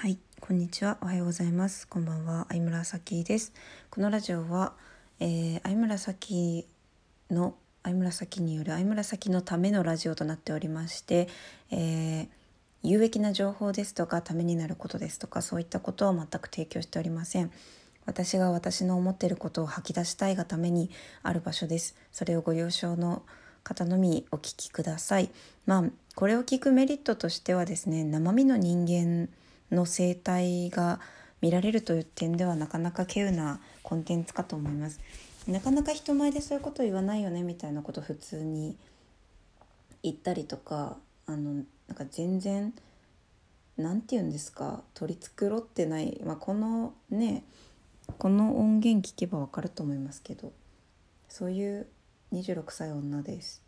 はい、こんにちは。おはようございます。こんばんは。相村咲です。このラジオは、えー、相村咲の相村咲による相村咲のためのラジオとなっておりまして、えー有益な情報ですとかためになることですとかそういったことは全く提供しておりません。私が私の思っていることを吐き出したいがためにある場所です。それをご了承の方のみお聞きください。まあこれを聞くメリットとしてはですね生身の人間の生態が見られるという点ではなかなか稀有なコンテンツかと思います。なかなか人前でそういうこと言わないよねみたいなこと普通に言ったりとかあのなんか全然なんて言うんですか？取り繕ってない、まあ、このねこの音源聞けばわかると思いますけどそういう26歳女です。